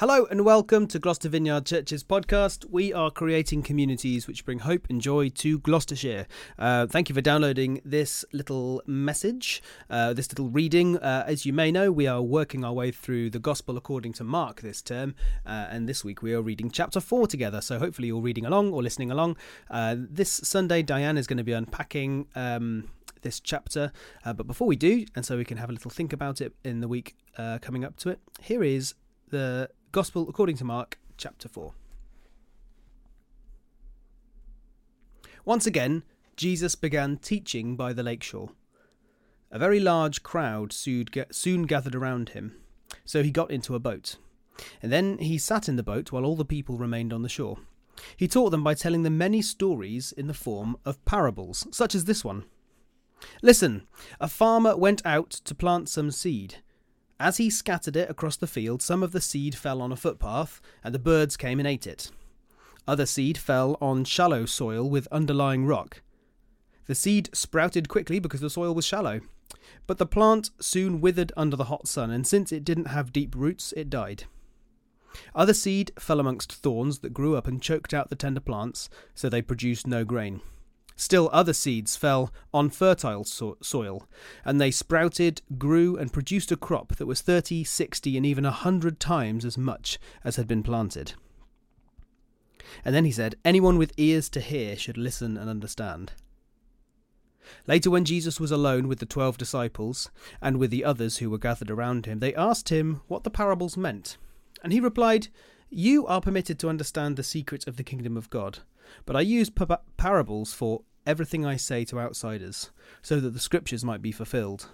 Hello and welcome to Gloucester Vineyard Church's podcast. We are creating communities which bring hope and joy to Gloucestershire. Uh, thank you for downloading this little message, uh, this little reading. Uh, as you may know, we are working our way through the Gospel according to Mark this term, uh, and this week we are reading chapter 4 together. So hopefully you're reading along or listening along. Uh, this Sunday, Diane is going to be unpacking. Um, this chapter. Uh, but before we do, and so we can have a little think about it in the week coming up to it, here is the Gospel according to Mark, chapter 4. Once again, Jesus began teaching by the lakeshore. A very large crowd soon gathered around him, so he got into a boat. And then he sat in the boat while all the people remained on the shore. He taught them by telling them many stories in the form of parables, such as this one. Listen, a farmer went out to plant some seed. As he scattered it across the field, some of the seed fell on a footpath, and the birds came and ate it. Other seed fell on shallow soil with underlying rock. The seed sprouted quickly because the soil was shallow. But the plant soon withered under the hot sun, and since it didn't have deep roots, it died. Other seed fell amongst thorns that grew up and choked out the tender plants, so they produced no grain. Still, other seeds fell on fertile so- soil, and they sprouted, grew, and produced a crop that was 30, 60, and even a 100 times as much as had been planted. And then he said, Anyone with ears to hear should listen and understand. Later, when Jesus was alone with the twelve disciples and with the others who were gathered around him, they asked him what the parables meant. And he replied, You are permitted to understand the secret of the kingdom of God, but I use pa- parables for everything I say to outsiders, so that the scriptures might be fulfilled.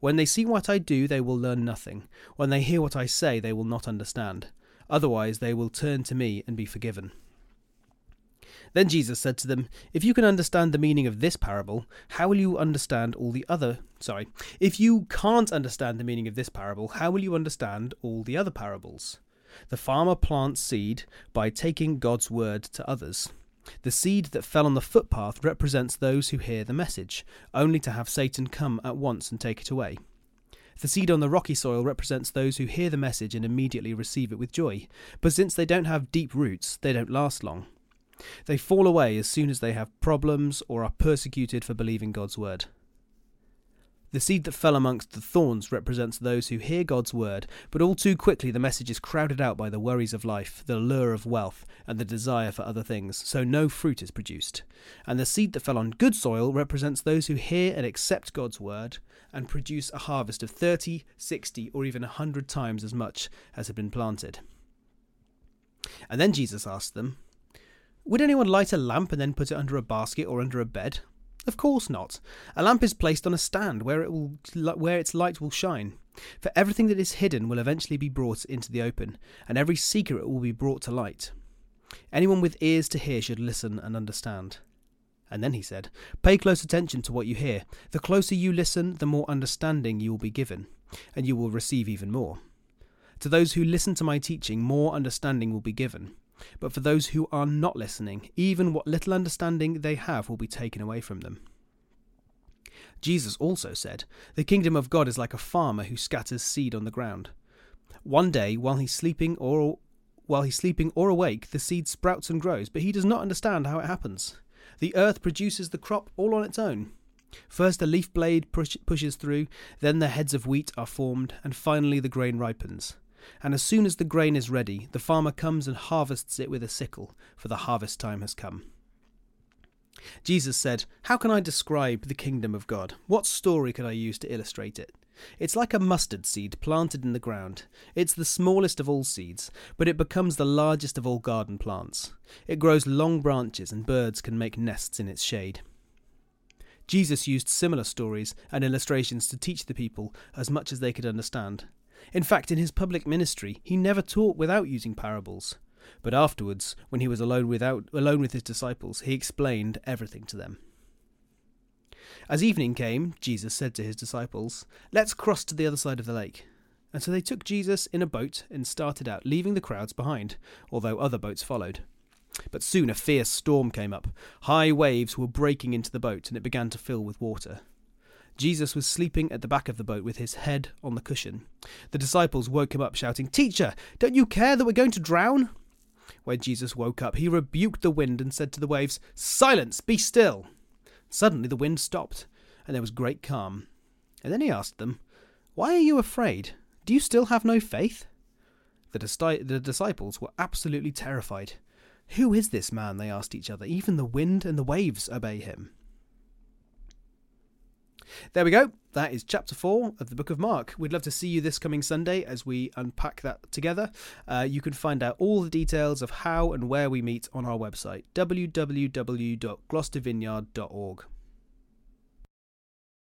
When they see what I do, they will learn nothing. When they hear what I say, they will not understand. Otherwise, they will turn to me and be forgiven. Then Jesus said to them, If you can understand the meaning of this parable, how will you understand all the other? Sorry. If you can't understand the meaning of this parable, how will you understand all the other parables? The farmer plants seed by taking God's word to others. The seed that fell on the footpath represents those who hear the message, only to have Satan come at once and take it away. The seed on the rocky soil represents those who hear the message and immediately receive it with joy, but since they don't have deep roots, they don't last long. They fall away as soon as they have problems or are persecuted for believing God's word. The seed that fell amongst the thorns represents those who hear God's word, but all too quickly the message is crowded out by the worries of life, the lure of wealth, and the desire for other things, so no fruit is produced. And the seed that fell on good soil represents those who hear and accept God's word and produce a harvest of 30, 60, or even a 100 times as much as had been planted. And then Jesus asked them, Would anyone light a lamp and then put it under a basket or under a bed? Of course not. A lamp is placed on a stand where it will where its light will shine. For everything that is hidden will eventually be brought into the open, and every secret will be brought to light. Anyone with ears to hear should listen and understand. And then he said, Pay close attention to what you hear. The closer you listen, the more understanding you will be given, and you will receive even more. To those who listen to my teaching, more understanding will be given. But for those who are not listening, even what little understanding they have will be taken away from them. Jesus also said, The kingdom of God is like a farmer who scatters seed on the ground. One day, while he's sleeping or while he's sleeping or awake, the seed sprouts and grows, but he does not understand how it happens. The earth produces the crop all on its own. First, a leaf blade push- pushes through, then the heads of wheat are formed, and finally the grain ripens. And as soon as the grain is ready, the farmer comes and harvests it with a sickle, for the harvest time has come. Jesus said, How can I describe the kingdom of God? What story could I use to illustrate it? It's like a mustard seed planted in the ground. It's the smallest of all seeds, but it becomes the largest of all garden plants. It grows long branches, and birds can make nests in its shade. Jesus used similar stories and illustrations to teach the people as much as they could understand. In fact, in his public ministry, he never taught without using parables. But afterwards, when he was alone, without, alone with his disciples, he explained everything to them. As evening came, Jesus said to his disciples, Let's cross to the other side of the lake. And so they took Jesus in a boat and started out, leaving the crowds behind, although other boats followed. But soon a fierce storm came up. High waves were breaking into the boat, and it began to fill with water. Jesus was sleeping at the back of the boat with his head on the cushion. The disciples woke him up, shouting, Teacher, don't you care that we're going to drown? When Jesus woke up, he rebuked the wind and said to the waves, Silence, be still. Suddenly the wind stopped, and there was great calm. And then he asked them, Why are you afraid? Do you still have no faith? The, the disciples were absolutely terrified. Who is this man? They asked each other. Even the wind and the waves obey him. There we go. That is chapter four of the book of Mark. We'd love to see you this coming Sunday as we unpack that together. Uh, you can find out all the details of how and where we meet on our website, www.gloucestervineyard.org.